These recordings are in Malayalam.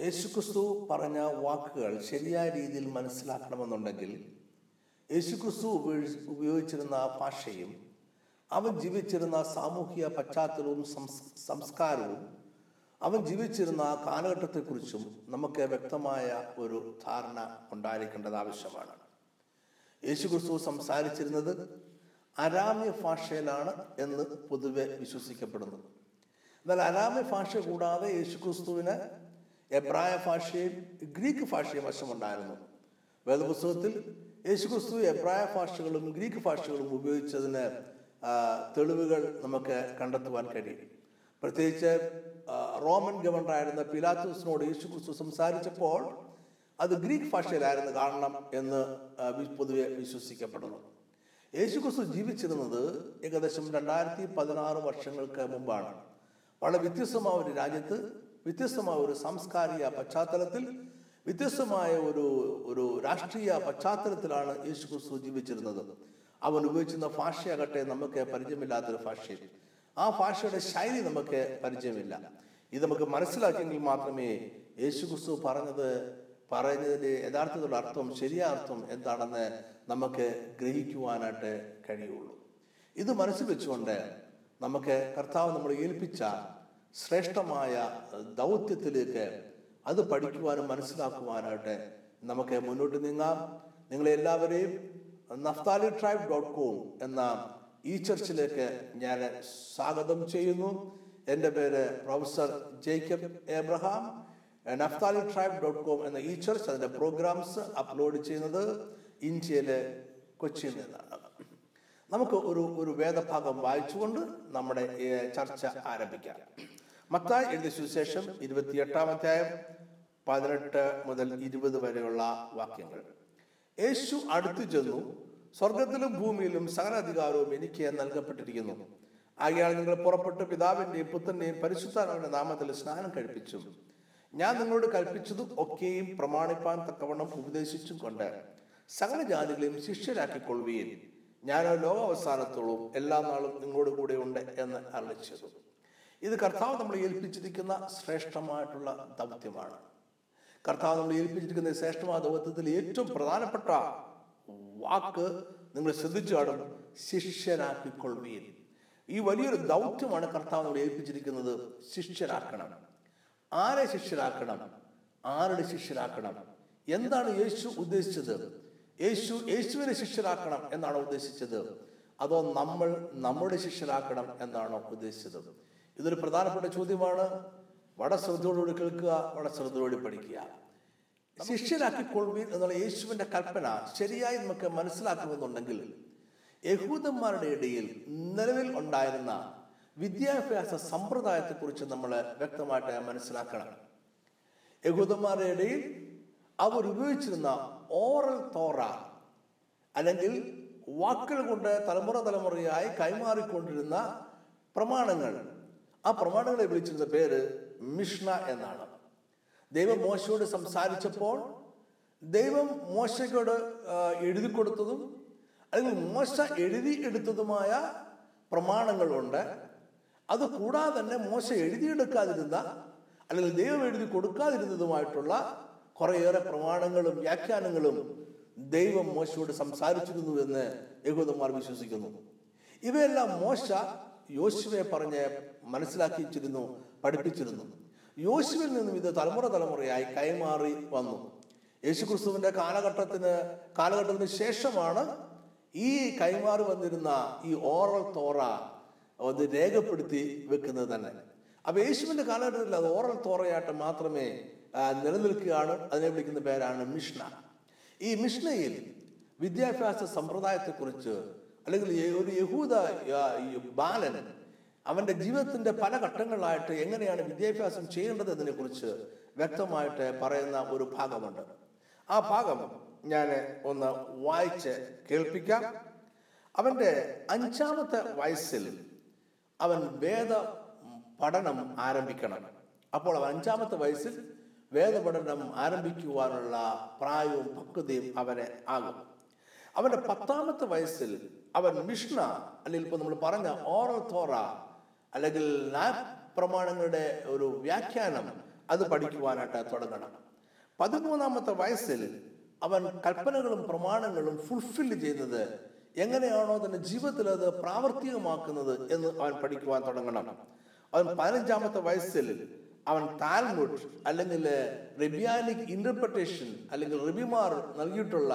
യേശുക്രിസ്തു പറഞ്ഞ വാക്കുകൾ ശരിയായ രീതിയിൽ മനസ്സിലാക്കണമെന്നുണ്ടെങ്കിൽ യേശുക്രിസ്തു ഉപയോഗിച്ച് ഉപയോഗിച്ചിരുന്ന ഭാഷയും അവൻ ജീവിച്ചിരുന്ന സാമൂഹിക പശ്ചാത്തലവും സംസ്കാരവും അവൻ ജീവിച്ചിരുന്ന കാലഘട്ടത്തെക്കുറിച്ചും നമുക്ക് വ്യക്തമായ ഒരു ധാരണ ഉണ്ടായിരിക്കേണ്ടത് ആവശ്യമാണ്. യേശുക്രിസ്തു സംസാരിച്ചിരുന്നത് അരാമ്യ ഭാഷയിലാണ് എന്ന് പൊതുവെ വിശ്വസിക്കപ്പെടുന്നു. എന്നാൽ അരാമ്യ ഭാഷ കൂടാതെ യേശുക്രിസ്തുവിന് എബ്രായ ഭാഷയും ഗ്രീക്ക് ഭാഷയും വശമുണ്ടായിരുന്നു. വേദപുസ്തകത്തിൽ യേശുക്രിസ്തു എബ്രായ ഭാഷകളും ഗ്രീക്ക് ഭാഷകളും ഉപയോഗിച്ചതിന് തെളിവുകൾ നമുക്ക് കണ്ടെത്തുവാൻ കഴിയും. പ്രത്യേകിച്ച് റോമൻ ഗവർണറായിരുന്ന പിലാത്തോസിനോട് യേശുക്രിസ്തു സംസാരിച്ചപ്പോൾ അത് ഗ്രീക്ക് ഭാഷയിലായിരുന്നു കാണണം എന്ന് പൊതുവെ വിശ്വസിക്കപ്പെടുന്നു. യേശുക്രിസ്തു ജീവിച്ചിരുന്നത് ഏകദേശം രണ്ടായിരത്തി പതിനാറ് വർഷങ്ങൾക്ക് മുമ്പാണ്. വളരെ വ്യത്യസ്തമായ ഒരു രാജ്യത്ത് വ്യത്യസ്തമായ ഒരു സാംസ്കാരിക പശ്ചാത്തലത്തിൽ വ്യത്യസ്തമായ ഒരു ഒരു രാഷ്ട്രീയ പശ്ചാത്തലത്തിലാണ് യേശു ക്രിസ്തു ജീവിച്ചിരുന്നത്. അവൻ ഉപയോഗിച്ചിരുന്ന ഭാഷയാകട്ടെ നമുക്ക് പരിചയമില്ലാത്തൊരു ഭാഷയും ആ ഭാഷയുടെ ശൈലി നമുക്ക് പരിചയമില്ല. ഇത് നമുക്ക് മനസ്സിലാക്കിയെങ്കിൽ മാത്രമേ യേശു ക്രിസ്തു പറഞ്ഞത് പറയുന്നതിന്റെ യഥാർത്ഥത്തിലുള്ള അർത്ഥം ശരിയായ അർത്ഥം എന്താണെന്ന് നമുക്ക് ഗ്രഹിക്കുവാനായിട്ട് കഴിയുള്ളൂ. ഇത് മനസ്സിൽ വെച്ചുകൊണ്ട് നമുക്ക് കർത്താവ് നമ്മൾ ഏൽപ്പിച്ച ശ്രേഷ്ഠമായ ദൗത്യത്തിലേക്ക് അത് പഠിക്കുവാനും മനസ്സിലാക്കുവാനായിട്ട് നമുക്ക് മുന്നോട്ട് നീങ്ങാം. നിങ്ങളെ എല്ലാവരെയും നഫ്താലി ട്രൈബ് ഡോട്ട് കോം എന്ന ഈ ചർച്ചിലേക്ക് ഞാൻ സ്വാഗതം ചെയ്യുന്നു. എന്റെ പേര് professor Jacob Abraham Naphtali tribe dot com എന്ന ഈ ചർച്ച് അതിന്റെ പ്രോഗ്രാംസ് അപ്ലോഡ് ചെയ്യുന്നത് ഇന്ത്യയിലെ കൊച്ചിയിൽ നിന്നാണ്. നമുക്ക് ഒരു ഒരു വേദഭാഗം വായിച്ചുകൊണ്ട് നമ്മുടെ ചർച്ച ആരംഭിക്കാം. മത്തായി എഴുതിയ സുവിശേഷം ഇരുപത്തിയെട്ടാം അധ്യായം പതിനെട്ട് മുതൽ ഇരുപത് വരെയുള്ള വാക്യങ്ങൾ. യേശു അടുത്തു ചെന്നു സ്വർഗത്തിലും ഭൂമിയിലും സകല അധികാരവും എനിക്ക് നൽകപ്പെട്ടിരിക്കുന്നു. ആകയാൽ നിങ്ങൾ പുറപ്പെട്ട് പിതാവിന്റെയും പുത്രന്റെയും പരിശുദ്ധാനവന്റെ നാമത്തിൽ സ്നാനം കഴിപ്പിച്ചു ഞാൻ നിങ്ങളോട് കൽപ്പിച്ചതും ഒക്കെയും പ്രമാണിപ്പാൻ തക്കവണ്ണം ഉപദേശിച്ചും കൊണ്ട് സകല ജാതികളെയും ശിഷ്യരാക്കിക്കൊള്ളുകയും ഞാൻ ലോകാവസാനത്തോളം എല്ലാ നാളും നിങ്ങളോട് കൂടെ ഉണ്ട് എന്ന് അറിയിച്ചതു ഇത് കർത്താവ് നമ്മളെ ഏൽപ്പിച്ചിരിക്കുന്ന ശ്രേഷ്ഠമായിട്ടുള്ള ദൗത്യമാണ്. കർത്താവ് നമ്മളെ ഏൽപ്പിച്ചിരിക്കുന്ന ശ്രേഷ്ഠമായ ദൗത്യത്തിൽ ഏറ്റവും പ്രധാനപ്പെട്ട വാക്ക് നിങ്ങൾ ശ്രദ്ധിച്ചു കാണും. ശിഷ്യരാക്കിക്കൊള്ളുകയും ഈ വലിയൊരു ദൗത്യമാണ് കർത്താവ് നമ്മളെ ഏൽപ്പിച്ചിരിക്കുന്നത്. ശിഷ്യരാക്കണം. ആരെ ശിഷ്യരാക്കണം? ആരുടെ ശിഷ്യരാക്കണം? എന്താണ് യേശു ഉദ്ദേശിച്ചത്? യേശു യേശുവിനെ ശിഷ്യരാക്കണം എന്നാണോ ഉദ്ദേശിച്ചത്? അതോ നമ്മൾ നമ്മുടെ ശിഷ്യരാക്കണം എന്നാണോ ഉദ്ദേശിച്ചത്? ഇതൊരു പ്രധാനപ്പെട്ട ചോദ്യമാണ്. വളരെ ശ്രദ്ധയോടുകൂടി കേൾക്കുക വളരെ ശ്രദ്ധയോടെ പഠിക്കുക. ശിഷ്യരാക്കിക്കൊള്ളുവീൻ എന്നുള്ള യേശുവിന്റെ കൽപ്പന ശരിയായി നമുക്ക് മനസ്സിലാക്കുമെന്നുണ്ടെങ്കിൽ യഹൂദന്മാരുടെ ഇടയിൽ നിലവിൽ ഉണ്ടായിരുന്ന വിദ്യാഭ്യാസ സമ്പ്രദായത്തെക്കുറിച്ച് നമ്മൾ വ്യക്തമായിട്ട് മനസ്സിലാക്കണം. യഹൂദന്മാരുടെ ഇടയിൽ അവർ ഉപയോഗിച്ചിരുന്ന ഓറൽ തോറ അല്ലെങ്കിൽ വാക്കുകൾ കൊണ്ട് തലമുറ തലമുറയായി കൈമാറിക്കൊണ്ടിരുന്ന പ്രമാണങ്ങൾ ആ പ്രമാണങ്ങളെ വിളിച്ചിരുന്ന പേര് മിഷ്ണ എന്നാണ്. ദൈവം മോശയോട് സംസാരിച്ചപ്പോൾ ദൈവം മോശയോട് ആ, എഴുതി കൊടുത്തതും അല്ലെങ്കിൽ മോശ എഴുതി എടുത്തതുമായ പ്രമാണങ്ങളുണ്ട്. അത് കൂടാതെ തന്നെ മോശ എഴുതിയെടുക്കാതിരുന്ന അല്ലെങ്കിൽ ദൈവം എഴുതി കൊടുക്കാതിരുന്നതുമായിട്ടുള്ള കുറേയേറെ പ്രമാണങ്ങളും വ്യാഖ്യാനങ്ങളും ദൈവം മോശയോട് സംസാരിച്ചിരുന്നു എന്ന് യഹൂദന്മാർ വിശ്വസിക്കുന്നു. ഇവയെല്ലാം മോശ യോശുവെ പറഞ്ഞ് മനസ്സിലാക്കിച്ചിരുന്നു പഠിപ്പിച്ചിരുന്നു. യോശുവിൽ നിന്നും ഇത് തലമുറ തലമുറയായി കൈമാറി വന്നു. യേശുക്രിസ്തുവിന്റെ കാലഘട്ടത്തിന് കാലഘട്ടത്തിന് ശേഷമാണ് ഈ കൈമാറി വന്നിരുന്ന ഈ ഓറൽ തോറ അത് രേഖപ്പെടുത്തി വെക്കുന്നത് തന്നെ. അപ്പൊ യേശുവിന്റെ കാലഘട്ടത്തിൽ അത് ഓറൽ തോറയായിട്ട് മാത്രമേ നിലനിൽക്കുകയാണ്. അതിനെ വിളിക്കുന്ന പേരാണ് മിഷ്ണ ഈ മിഷ്ണയിൽ വിദ്യാഭ്യാസ സമ്പ്രദായത്തെക്കുറിച്ച് അല്ലെങ്കിൽ ഒരു യഹൂദ ബാലൻ അവന്റെ ജീവിതത്തിന്റെ പല ഘട്ടങ്ങളിലായിട്ട് എങ്ങനെയാണ് വിദ്യാഭ്യാസം ചെയ്യേണ്ടത് എന്നതിനെ കുറിച്ച് വ്യക്തമായിട്ട് പറയുന്ന ഒരു ഭാഗമുണ്ട്. ആ ഭാഗം ഞാൻ ഒന്ന് വായിച്ച് കേൾപ്പിക്കാം. അവന്റെ അഞ്ചാമത്തെ വയസ്സിൽ അവൻ വേദ പഠനം ആരംഭിക്കണം. അപ്പോൾ അവൻ അഞ്ചാമത്തെ വയസ്സിൽ വേദപഠനം ആരംഭിക്കുവാനുള്ള പ്രായവും പക്വതയും അവനെ ആകും. അവന്റെ പത്താമത്തെ വയസ്സിൽ അവൻ മിഷ്ണ അല്ലെങ്കിൽ ഇപ്പൊ നമ്മൾ പറഞ്ഞ ഓറൽ തോറ അല്ലെങ്കിൽ ലാബ് പ്രമാണങ്ങളുടെ ഒരു വ്യാഖ്യാനം അത് പഠിക്കുവാനായിട്ട് തുടങ്ങണം. പതിമൂന്നാമത്തെ വയസ്സിൽ അവൻ കൽപ്പനകളും പ്രമാണങ്ങളും ഫുൾഫിൽ ചെയ്തത് എങ്ങനെയാണോ തന്റെ ജീവിതത്തിൽ അത് പ്രാവർത്തികമാക്കുന്നത് എന്ന് അവൻ പഠിക്കുവാൻ തുടങ്ങണം. അവൻ പതിനഞ്ചാമത്തെ വയസ്സിൽ അവൻ താൽമുഡ് അല്ലെങ്കിൽ റിബിയാലിക് ഇന്റർപ്രിട്ടേഷൻ അല്ലെങ്കിൽ റിബിമാർ നൽകിയിട്ടുള്ള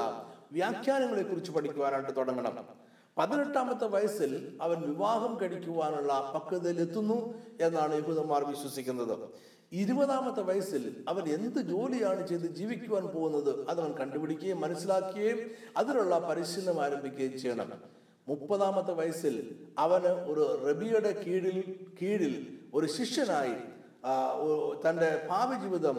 വ്യാഖ്യാനങ്ങളെ കുറിച്ച് പഠിക്കുവാനായിട്ട് തുടങ്ങണം. പതിനെട്ടാമത്തെ വയസ്സിൽ അവൻ വിവാഹം കഴിക്കുവാനുള്ള പക്വതയിൽ എത്തുന്നു എന്നാണ് യഹൂദന്മാർ വിശ്വസിക്കുന്നത്. ഇരുപതാമത്തെ വയസ്സിൽ അവൻ എന്ത് ജോലിയാണ് ചെയ്ത് ജീവിക്കുവാൻ പോകുന്നത് അത് അവൻ കണ്ടുപിടിക്കുകയും മനസ്സിലാക്കുകയും അതിനുള്ള പരിശീലനം ആരംഭിക്കുകയും ചെയ്യണം. മുപ്പതാമത്തെ വയസ്സിൽ അവന് ഒരു റബിയുടെ കീഴിൽ കീഴിൽ ഒരു ശിഷ്യനായി തന്റെ ഭാവി ജീവിതം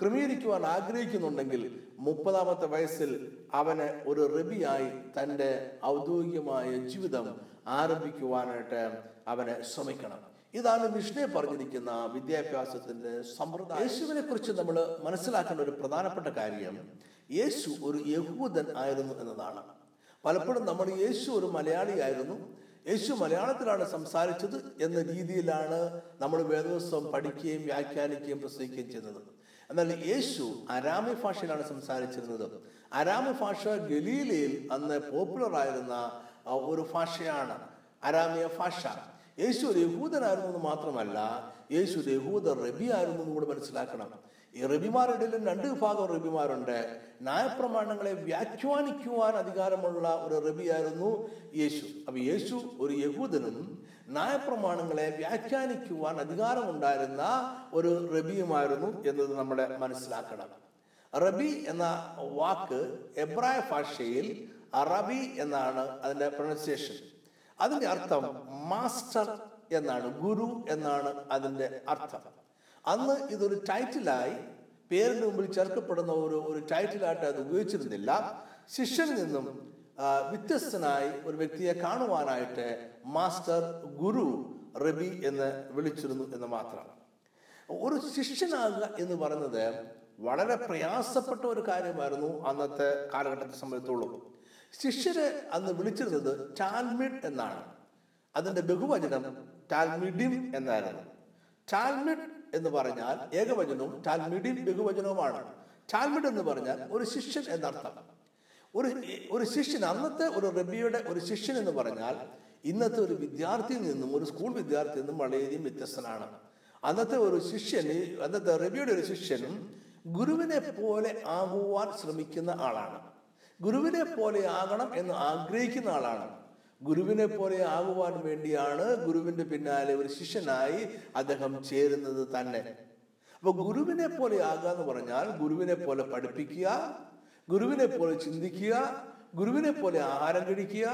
ക്രമീകരിക്കുവാൻ ആഗ്രഹിക്കുന്നുണ്ടെങ്കിൽ മുപ്പതാമത്തെ വയസ്സിൽ അവന് ഒരു റബിയായി തന്റെ ഔദ്യോഗികമായ ജീവിതം ആരംഭിക്കുവാനായിട്ട് അവന് ശ്രമിക്കണം. ഇതാണ് മിഷ്നെ പറഞ്ഞിരിക്കുന്ന വിദ്യാഭ്യാസത്തിന്റെ സമ്പ്രദായം. യേശുവിനെ കുറിച്ച് നമ്മൾ മനസ്സിലാക്കേണ്ട ഒരു പ്രധാനപ്പെട്ട കാര്യം യേശു ഒരു യഹൂദൻ ആയിരുന്നു എന്നതാണ്. പലപ്പോഴും നമ്മൾ യേശു ഒരു മലയാളിയായിരുന്നു യേശു മലയാളത്തിലാണ് സംസാരിച്ചത് എന്ന രീതിയിലാണ് നമ്മൾ വേദോത്സവം പഠിക്കുകയും വ്യാഖ്യാനിക്കുകയും പ്രസംഗിക്കുകയും ചെയ്യുന്നത്. എന്നാൽ യേശു അരാമി ഭാഷയിലാണ് സംസാരിച്ചിരുന്നത്. അരാമി ഭാഷ ഗലീലയിൽ അന്ന് പോപ്പുലർ ആയിരുന്ന ഒരു ഭാഷയാണ് അരാമിയ ഭാഷ. യേശു ഒരു യഹൂദനായിരുന്നു എന്ന് മാത്രമല്ല യേശു ഒരു യഹൂദ റബി ആയിരുന്നു എന്ന് കൂടെ മനസ്സിലാക്കണം. ഈ റബിമാരുടെ രണ്ട് വിഭാഗം റബിമാരുണ്ട്. ന്യായപ്രമാണങ്ങളെ വ്യാഖ്യാനിക്കുവാൻ അധികാരമുള്ള ഒരു റബിയായിരുന്നു യേശു. അപ്പൊ യേശു ഒരു യഹൂദനും ന്യായപ്രമാണങ്ങളെ വ്യാഖ്യാനിക്കുവാൻ അധികാരമുണ്ടായിരുന്ന ഒരു റബിയുമായിരുന്നു എന്നത് നമ്മുടെ മനസ്സിലാക്കണം. റബി എന്ന വാക്ക് എബ്രായ ഭാഷയിൽ അറബി എന്നാണ് അതിന്റെ പ്രൊണൗൺസിയേഷൻ അതിന്റെ അർത്ഥം മാസ്റ്റർ എന്നാണ് ഗുരു എന്നാണ് അതിന്റെ അർത്ഥം. അന്ന് ഇതൊരു ടൈറ്റിലായി പേരിന് മുമ്പിൽ ചേർക്കപ്പെടുന്ന ഒരു ഒരു ടൈറ്റിലായിട്ട് അത് ഉപയോഗിച്ചിരുന്നില്ല. ശിഷ്യനിൽ നിന്നും വ്യത്യസ്തനായി ഒരു വ്യക്തിയെ കാണുവാനായിട്ട് മാസ്റ്റർ ഗുരു റബി എന്ന് വിളിച്ചിരുന്നു എന്ന് മാത്രം. ഒരു ശിഷ്യനാകുക എന്ന് പറയുന്നത് വളരെ പ്രയാസപ്പെട്ട ഒരു കാര്യമായിരുന്നു അന്നത്തെ കാലഘട്ടത്തെ സംബന്ധിച്ചോളം. ശിഷ്യരെ അന്ന് വിളിച്ചിരുന്നത് ടാൽമിഡ് എന്നാണ്. അതിന്റെ ബഹുവചനം ടാൽമിഡിം എന്നായിരുന്നു. ടാൽമിഡ് എന്ന് പറഞ്ഞാൽ ഏകവചനവും ടാൽമിഡിൻ ബഹുവചനവുമാണ്. ടാൽമിഡ് എന്ന് പറഞ്ഞാൽ ഒരു ശിഷ്യൻ എന്നർത്ഥം. ഒരു ഒരു ശിഷ്യൻ അന്നത്തെ ഒരു റബിയുടെ ഒരു ശിഷ്യൻ എന്ന് പറഞ്ഞാൽ ഇന്നത്തെ ഒരു വിദ്യാർത്ഥിയിൽ നിന്നും ഒരു സ്കൂൾ വിദ്യാർത്ഥി നിന്നും വളരെയധികം വ്യത്യസ്തനാണ്. അന്നത്തെ ഒരു ശിഷ്യൻ അന്നത്തെ റബിയുടെ ഒരു ശിഷ്യനും ഗുരുവിനെ പോലെ ആകുവാൻ ശ്രമിക്കുന്ന ആളാണ്. ഗുരുവിനെ പോലെ ആകണം എന്ന് ആഗ്രഹിക്കുന്ന ആളാണ്. ഗുരുവിനെ പോലെ ആകുവാൻ വേണ്ടിയാണ് ഗുരുവിന്റെ പിന്നാലെ ഒരു ശിഷ്യനായി അദ്ദേഹം ചേരുന്നത് തന്നെ. അപ്പൊ ഗുരുവിനെ പോലെ ആകുക എന്ന് പറഞ്ഞാൽ ഗുരുവിനെ പോലെ പഠിപ്പിക്കുക ഗുരുവിനെ പോലെ ചിന്തിക്കുക ഗുരുവിനെ പോലെ ആഹാരം കഴിക്കുക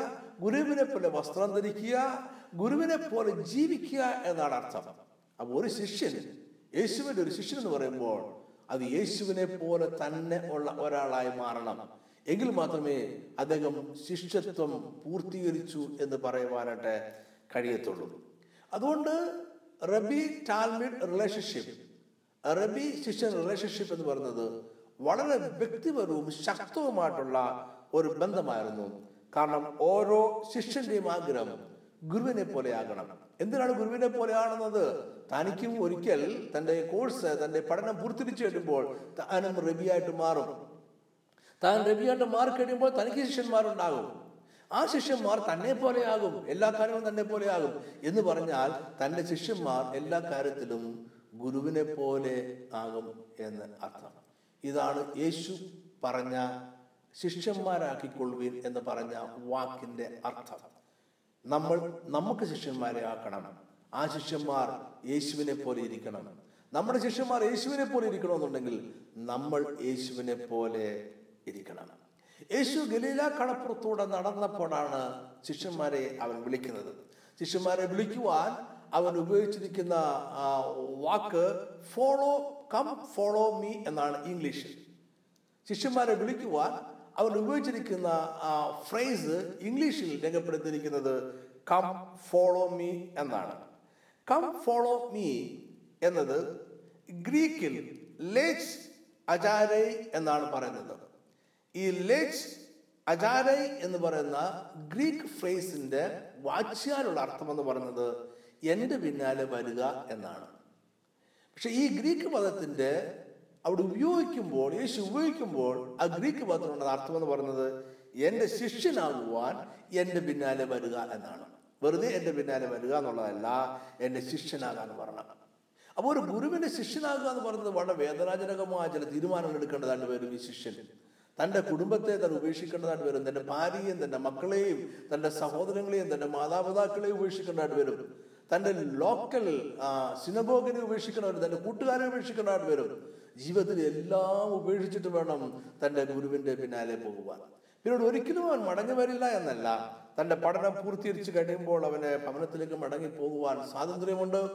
ഗുരുവിനെ പോലെ വസ്ത്രം ധരിക്കുക ഗുരുവിനെ പോലെ ജീവിക്കുക എന്നാണ് അർത്ഥം. അപ്പൊ ഒരു ശിഷ്യൻ യേശുവിന്റെ ഒരു ശിഷ്യൻ എന്ന് പറയുമ്പോൾ അത് യേശുവിനെ പോലെ തന്നെ ഉള്ള ഒരാളായി മാറണം. എങ്കിൽ മാത്രമേ അദ്ദേഹം ശിഷ്യത്വം പൂർത്തീകരിച്ചു എന്ന് പറയുവാനായിട്ട് കഴിയത്തുള്ളൂ. അതുകൊണ്ട് റബി ടാൽമിഡ് റിലേഷൻഷിപ്പ് റബി ശിഷ്യൻ റിലേഷൻഷിപ്പ് എന്ന് പറയുന്നത് വളരെ വ്യക്തിപരവും ശക്തവുമായിട്ടുള്ള ഒരു ബന്ധമായിരുന്നു. കാരണം ഓരോ ശിഷ്യന്റെയും ആഗ്രഹം ഗുരുവിനെ പോലെയാകണം എന്തിനാണ് ഗുരുവിനെ പോലെ ആണെന്നത്? തനിക്കും ഒരിക്കൽ തന്റെ കോഴ്സ് തന്റെ പഠനം പൂർത്തിരിച്ചു കഴിയുമ്പോൾ താനും റബിയായിട്ട് മാറും. താൻ റബിയായിട്ട് മാർക്ക് കഴിയുമ്പോൾ തനിക്ക് ശിഷ്യന്മാരുണ്ടാകും. ആ ശിഷ്യന്മാർ തന്നെ പോലെയാകും. എല്ലാ കാര്യങ്ങളും തന്നെ പോലെയാകും. എന്ന് പറഞ്ഞാൽ തന്റെ ശിഷ്യന്മാർ എല്ലാ കാര്യത്തിലും ഗുരുവിനെ പോലെ ആകും എന്ന് അർത്ഥം. ഇതാണ് യേശു പറഞ്ഞ ശിഷ്യന്മാരാക്കിക്കൊള്ളുവിൻ എന്ന് പറഞ്ഞ വാക്കിന്റെ അർത്ഥം. നമ്മൾ നമുക്ക് ശിഷ്യന്മാരെ ആക്കണം. ആ ശിഷ്യന്മാർ യേശുവിനെ പോലെ ഇരിക്കണം. നമ്മുടെ ശിഷ്യന്മാർ യേശുവിനെ പോലെ ഇരിക്കണമെന്നുണ്ടെങ്കിൽ നമ്മൾ യേശുവിനെ പോലെ ഇരിക്കണം. യേശു ഗലീല കടപ്പുറത്തൂടെ നടന്നപ്പോഴാണ് ശിഷ്യന്മാരെ അവൻ വിളിക്കുന്നത്. ശിഷ്യന്മാരെ വിളിക്കുവാൻ അവൻ ഉപയോഗിച്ചിരിക്കുന്ന വാക്ക് ഫോളോ കം ഫോളോ മീ എന്നാണ് ഇംഗ്ലീഷിൽ ശിഷ്യന്മാരെ വിളിക്കുവാൻ അവൻ ഉപയോഗിച്ചിരിക്കുന്ന ആ ഫ്രേസ് ഇംഗ്ലീഷിൽ രേഖപ്പെടുത്തിയിരിക്കുന്നത് കം ഫോളോ മീ എന്നാണ്. കം ഫോളോ മീ എന്നത് ഗ്രീക്കിൽ ലേച്ച് അജാരൈ എന്നാണ് പറയുന്നത്. ഈ ലേച്ച് അജാരൈ എന്ന് പറയുന്ന ഗ്രീക്ക് ഫ്രേസിന്റെ വാച്യാലുള്ള അർത്ഥം എന്ന് പറയുന്നത് എന്റെ പിന്നാലെ വരിക എന്നാണ്. പക്ഷെ ഈ ഗ്രീക്ക് പദത്തിന്റെ അവിടെ ഉപയോഗിക്കുമ്പോൾ യേശു ഉപയോഗിക്കുമ്പോൾ ആ ഗ്രീക്ക് പദത്തിനുള്ള അർത്ഥം എന്ന് പറയുന്നത് എന്റെ ശിഷ്യനാകുവാൻ എന്റെ പിന്നാലെ വരിക എന്നാണ്. വെറുതെ എന്റെ പിന്നാലെ വരിക എന്നുള്ളതല്ല എന്റെ ശിഷ്യനാകാൻ പറഞ്ഞത് അപ്പോൾ ഒരു ഗുരുവിന്റെ ശിഷ്യനാകുക എന്ന് പറയുന്നത് വളരെ വേദനാജനകമായ ചില തീരുമാനങ്ങൾ എടുക്കേണ്ടതാണ് ഈ ശിഷ്യൻ. തന്റെ കുടുംബത്തെ തന്നെ ഉപേക്ഷിക്കേണ്ടതായിട്ട് വരും. തന്റെ ഭാര്യയും തന്റെ മക്കളെയും തന്റെ സഹോദരങ്ങളെയും തന്റെ മാതാപിതാക്കളെയും ഉപേക്ഷിക്കേണ്ടതായിട്ട് വരും. തന്റെ ലോക്കൽ സിനഗോഗിനെ ഉപേക്ഷിക്കേണ്ട വരും. തന്റെ കൂട്ടുകാരെ ഉപേക്ഷിക്കേണ്ടതായിട്ട് വരും. ജീവിതത്തിൽ എല്ലാം ഉപേക്ഷിച്ചിട്ട് വേണം തന്റെ ഗുരുവിന്റെ പിന്നാലെ പോകുവാൻ. പിന്നീട് ഒരിക്കലും അവൻ മടങ്ങി വരില്ല എന്നല്ല. തന്റെ പഠനം പൂർത്തീകരിച്ച് കഴിയുമ്പോൾ അവനെ ഭവനത്തിലേക്ക് മടങ്ങി പോകുവാൻ സ്വാതന്ത്ര്യമുണ്ട്.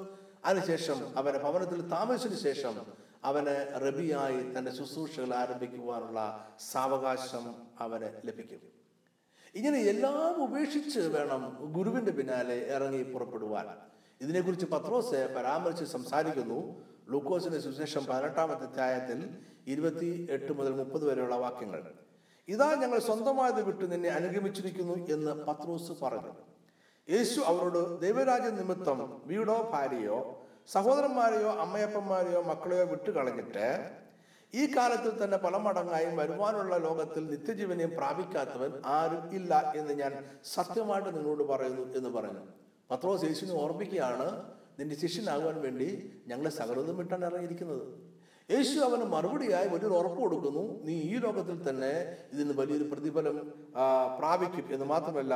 അതിനുശേഷം അവന് ഭവനത്തിൽ താമസിച്ചതിന് ശേഷം അവന് റബിയായി തന്റെ ശുശ്രൂഷകൾ ആരംഭിക്കുവാനുള്ള സാവകാശം അവന് ലഭിക്കും. ഇങ്ങനെ എല്ലാം ഉപേക്ഷിച്ച് വേണം ഗുരുവിന്റെ പിന്നാലെ ഇറങ്ങി പുറപ്പെടുവാൻ. ഇതിനെക്കുറിച്ച് പത്രോസ് പരാമർശിച്ച് സംസാരിക്കുന്നു. ലൂക്കോസിന്റെ സുവിശേഷം പതിനെട്ടാമത്തെ അധ്യായത്തിൽ ഇരുപത്തി എട്ട് മുതൽ മുപ്പത് വരെയുള്ള വാക്യങ്ങൾ. ഇതാ ഞങ്ങൾ സ്വന്തമായത് വിട്ട് നിന്നെ അനുഗമിച്ചിരിക്കുന്നു എന്ന് പത്രോസ് പറഞ്ഞു. യേശു അവരോട് ദൈവരാജ്യ നിമിത്തം വീടോ ഭാര്യയോ സഹോദരന്മാരെയോ അമ്മയപ്പന്മാരെയോ മക്കളെയോ വിട്ടുകളഞ്ഞിട്ട് ഈ കാലത്തിൽ തന്നെ പല മടങ്ങായും വരുവാനുള്ള ലോകത്തിൽ നിത്യജീവനെയും പ്രാപിക്കാത്തവൻ ആരും ഇല്ല എന്ന് ഞാൻ സത്യമായിട്ട് നിങ്ങളോട് പറയുന്നു എന്ന് പറഞ്ഞു. പത്രോസ് യേശുവിനെ ഓർമ്മിക്കുകയാണ് നിന്റെ ശിഷ്യനാകുവാൻ വേണ്ടി ഞങ്ങളെ സകലതും വിട്ടാണ് ഇറങ്ങിയിരിക്കുന്നത്. യേശു അവന് മറുപടിയായി വലിയൊരു ഉറപ്പ് കൊടുക്കുന്നു നീ ഈ ലോകത്തിൽ തന്നെ ഇതിന് വലിയൊരു പ്രതിഫലം പ്രാപിക്കും. എന്ന് മാത്രമല്ല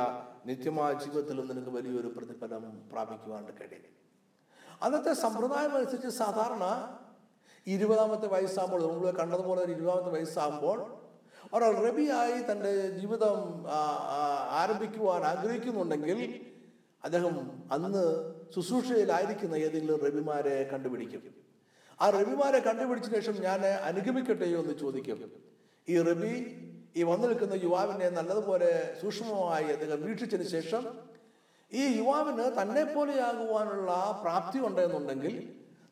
നിത്യമായ ജീവിതത്തിലും നിനക്ക് വലിയൊരു പ്രതിഫലം പ്രാപിക്കുവാൻ കഴിയും. അന്നത്തെ സമ്പ്രദായം അനുസരിച്ച് സാധാരണ ഇരുപതാമത്തെ വയസ്സാകുമ്പോൾ നമ്മൾ കണ്ടതുപോലെ ഒരു ഇരുപതാമത്തെ വയസ്സാകുമ്പോൾ ഒരാൾ റബിയായി തന്റെ ജീവിതം ആരംഭിക്കുവാൻ ആഗ്രഹിക്കുന്നുണ്ടെങ്കിൽ അദ്ദേഹം അന്ന് ശുശ്രൂഷയിലായിരിക്കുന്ന ഏതെങ്കിലും റബിമാരെ കണ്ടുപിടിക്കും. ആ റബിമാരെ കണ്ടുപിടിച്ച ശേഷം ഞാൻ അനുഗമിക്കട്ടെയോ എന്ന് ചോദിക്കും. ഈ റബി ഈ വന്നു നിൽക്കുന്ന യുവാവിനെ നല്ലതുപോലെ സൂക്ഷ്മമായി അദ്ദേഹം വീക്ഷിച്ചതിന് ശേഷം ഈ യുവാവിന് തന്നെ പോലെയാകുവാനുള്ള പ്രാപ്തി ഉണ്ടെന്നുണ്ടെങ്കിൽ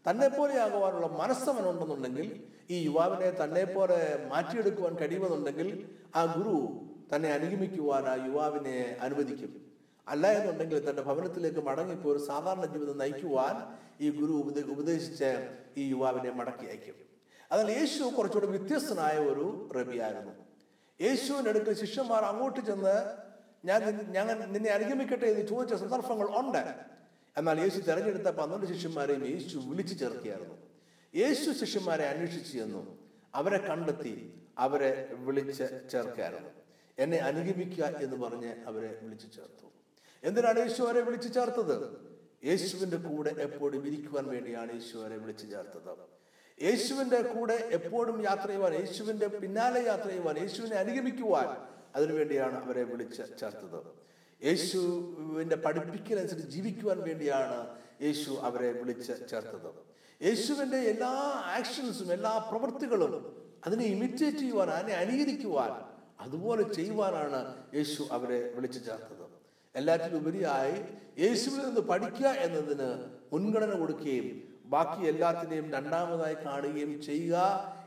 തന്നെ പോലെയാകുവാനുള്ള മനസ്സവനുണ്ടെന്നുണ്ടെങ്കിൽ ഈ യുവാവിനെ തന്നെ പോലെ മാറ്റിയെടുക്കുവാൻ കഴിയുമെന്നുണ്ടെങ്കിൽ ആ ഗുരു തന്നെ അനുഗമിക്കുവാൻ ആ യുവാവിനെ അനുവദിക്കും. അല്ല എന്നുണ്ടെങ്കിൽ തന്റെ ഭവനത്തിലേക്ക് മടങ്ങിപ്പോ ഒരു സാധാരണ ജീവിതം നയിക്കുവാൻ ഈ ഗുരു ഉപദേ ഉപദേശിച്ച് ഈ യുവാവിനെ മടക്കി അയക്കും. അതിൽ യേശു കുറച്ചുകൂടി വ്യത്യസ്തനായ ഒരു റബിയായിരുന്നു യേശുവിനടുക്കൽ ശിഷ്യന്മാർ അങ്ങോട്ട് ചെന്ന് ഞാൻ ഞാൻ നിന്നെ അനുഗമിക്കട്ടെ എന്ന് ചോദിച്ച സന്ദർഭങ്ങൾ ഉണ്ട്. എന്നാൽ യേശു തെരഞ്ഞെടുത്ത പന്ത്രണ്ട് ശിഷ്യന്മാരെയും യേശു വിളിച്ചു ചേർക്കുകയായിരുന്നു. യേശു ശിഷ്യന്മാരെ അന്വേഷിച്ചു ചെന്നു. അവരെ കണ്ടെത്തി അവരെ വിളിച്ച് ചേർക്കുകയായിരുന്നു. എന്നെ അനുഗമിക്കുക എന്ന് പറഞ്ഞ് അവരെ വിളിച്ചു ചേർത്തു. എന്തിനാണ് യേശു അവരെ വിളിച്ചു ചേർത്തത്? യേശുവിന്റെ കൂടെ എപ്പോഴും ഇരിക്കുവാൻ വേണ്ടിയാണ് യേശു അവരെ വിളിച്ചു ചേർത്തത്. യേശുവിന്റെ കൂടെ എപ്പോഴും യാത്ര ചെയ്യുവാൻ യേശുവിന്റെ പിന്നാലെ യാത്ര ചെയ്യുവാൻ യേശുവിനെ അനുഗമിക്കുവാൻ അതിനുവേണ്ടിയാണ് അവരെ വിളിച്ച് ചേർത്തത്. യേശുവിന്റെ പഠിപ്പിക്കലനുസരിച്ച് ജീവിക്കുവാൻ വേണ്ടിയാണ് യേശു അവരെ വിളിച്ച് ചേർത്തത്. യേശുവിന്റെ എല്ലാ ആക്ഷൻസും എല്ലാ പ്രവൃത്തികളും അതിനെ ഇമിറ്റേറ്റ് ചെയ്യുവാൻ അതിനെ അനുകരിക്കുവാൻ അതുപോലെ ചെയ്യുവാനാണ് യേശു അവരെ വിളിച്ചു ചേർത്തത്. എല്ലാറ്റിനും ഉപരിയായി യേശുവിൽ നിന്ന് പഠിക്കുക എന്നതിന് മുൻഗണന കൊടുക്കുകയും ബാക്കി എല്ലാത്തിനെയും രണ്ടാമതായി കാണുകയും ചെയ്യുക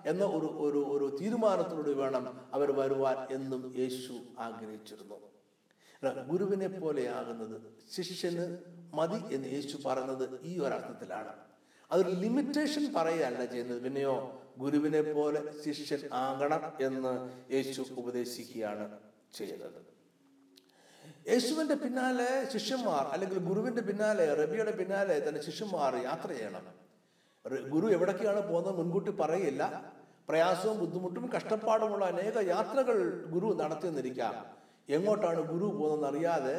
എന്ന ഒരു ഒരു ഒരു തീരുമാനത്തിലൂടെ വേണം അവർ വരുവാൻ എന്നും യേശു ആഗ്രഹിച്ചിരുന്നു. ഗുരുവിനെ പോലെയാകുന്നത് ശിഷ്യന് മതി എന്ന് യേശു പറയുന്നത് ഈ ഒരർത്ഥത്തിലാണ്. അതൊരു ലിമിറ്റേഷൻ പറയുകയല്ല ചെയ്യുന്നത്. പിന്നെയോ ഗുരുവിനെ പോലെ ശിഷ്യൻ ആകണം എന്ന് യേശു ഉപദേശിക്കുകയാണ് ചെയ്യുന്നത്. യേശുവിന്റെ പിന്നാലെ ശിഷ്യന്മാർ അല്ലെങ്കിൽ ഗുരുവിന്റെ പിന്നാലെ റബിയുടെ പിന്നാലെ തന്നെ ശിഷ്യന്മാർ യാത്ര ചെയ്യണം. ഗുരു എവിടേക്കാണ് പോകുന്നത് മുൻകൂട്ടി പറയില്ല. പ്രയാസവും ബുദ്ധിമുട്ടും കഷ്ടപ്പാടുമുള്ള അനേക യാത്രകൾ ഗുരു നടത്തി നടത്തിയെന്നിരിക്കാം. എങ്ങോട്ടാണ് ഗുരു പോകുന്നതെന്ന് അറിയാതെ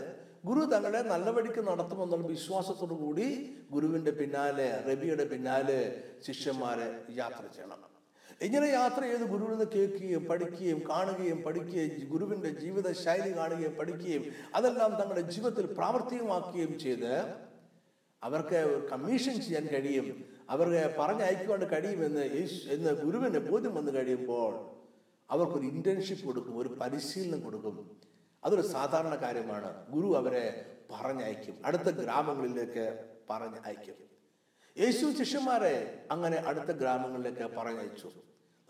ഗുരു തങ്ങളെ നല്ല വഴിക്ക് നടത്തുമെന്നുള്ള വിശ്വാസത്തോടു കൂടി ഗുരുവിന്റെ പിന്നാലെ റബിയുടെ പിന്നാലെ ശിഷ്യന്മാരെ യാത്ര ചെയ്യണം. ഇങ്ങനെ യാത്ര ചെയ്ത് ഗുരുവിൽ നിന്ന് കേൾക്കുകയും പഠിക്കുകയും കാണുകയും പഠിക്കുകയും ഗുരുവിന്റെ ജീവിത ശൈലി കാണുകയും പഠിക്കുകയും അതെല്ലാം തങ്ങളുടെ ജീവിതത്തിൽ പ്രാവർത്തികമാക്കുകയും ചെയ്ത് അവർക്ക് കമ്മീഷൻ ചെയ്യാൻ കഴിയും. അവർക്ക് പറഞ്ഞയക്കുവാൻ കഴിയുമെന്ന് യേശു എന്ന് ഗുരുവിന് ബോധ്യം വന്നു കഴിയുമ്പോൾ അവർക്കൊരു ഇന്റേൺഷിപ്പ് കൊടുക്കും ഒരു പരിശീലനം കൊടുക്കും. അതൊരു സാധാരണ കാര്യമാണ്. ഗുരു അവരെ പറഞ്ഞയക്കും. അടുത്ത ഗ്രാമങ്ങളിലേക്ക് പറഞ്ഞയക്കും. യേശു ശിഷ്യന്മാരെ അങ്ങനെ അടുത്ത ഗ്രാമങ്ങളിലേക്ക് പറഞ്ഞയച്ചു.